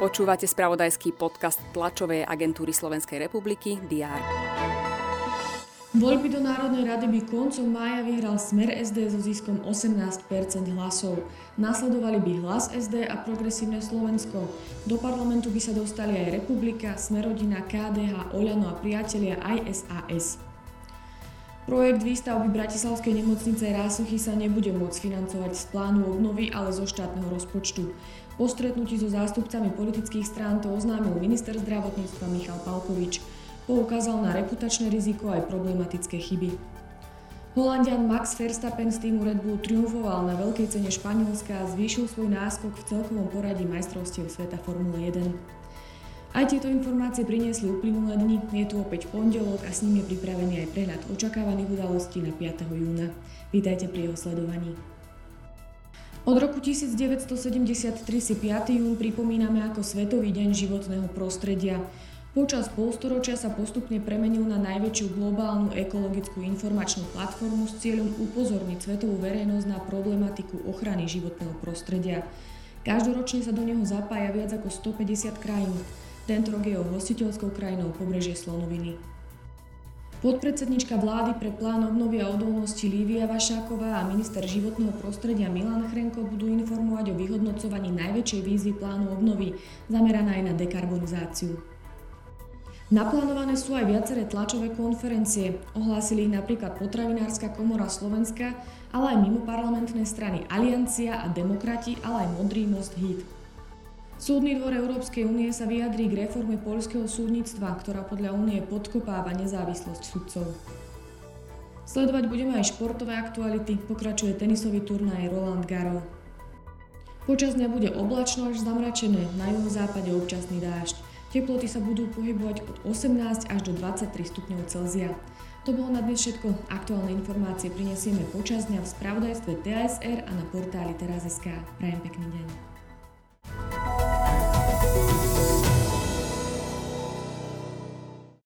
Počúvate spravodajský podcast tlačovej agentúry Slovenskej republiky DR. Voľby do Národnej rady by koncom mája vyhral Smer SD so ziskom 18% hlasov. Nasledovali by Hlas SD a Progresívne Slovensko. Do parlamentu by sa dostali aj Republika, Smerodina, KDH, Oľano a priatelia aj SAS. Projekt výstavby Bratislavskej nemocnice Rásochy sa nebude môcť financovať z plánu obnovy, ale zo štátneho rozpočtu. Po stretnutí so zástupcami politických strán to oznámil minister zdravotníctva Michal Palkovič. Poukázal na reputačné riziko aj problematické chyby. Holandian Max Verstappen z týmu Red Bull triumfoval na veľkej cene Španielska a zvýšil svoj náskok v celkovom poradí majstrovstiev sveta Formule 1. Aj tieto informácie priniesli uplynulé dni, je tu opäť pondelok a s ním je pripravený aj prehľad očakávaných udalostí na 5. júna. Vítajte pri jeho sledovaní. Od roku 1973 si 5. jún pripomíname ako Svetový deň životného prostredia. Počas polstoročia sa postupne premenil na najväčšiu globálnu ekologickú informačnú platformu s cieľom upozorniť svetovú verejnosť na problematiku ochrany životného prostredia. Každoročne sa do neho zapája viac ako 150 krajín. Tento rok je jeho hostiteľskou krajinou pobrežie Slonoviny. Podpredsednička vlády pre plán obnovy a odolnosti Lívia Vašáková a minister životného prostredia Milan Chrenko budú informovať o vyhodnocovaní najväčšej výzvy plánu obnovy, zameraná aj na dekarbonizáciu. Naplánované sú aj viaceré tlačové konferencie. Ohlásili ich napríklad Potravinárska komora Slovenska, ale aj mimoparlamentné strany Aliancia a Demokrati, ale aj Modrý most HIT. Súdny dvor Európskej únie sa vyjadrí k reforme poľského súdnictva, ktorá podľa únie podkopáva nezávislosť sudcov. Sledovať budeme aj športové aktuality, pokračuje tenisový turnaj Roland Garros. Počas dňa bude oblačno až zamračené, na juhozápade občasný dážď. Teploty sa budú pohybovať od 18 až do 23 stupňov Celzia. To bolo na dnes všetko. Aktuálne informácie prinesieme počas dňa v spravodajstve TASR a na portáli teraz.sk. Prajem pekný deň.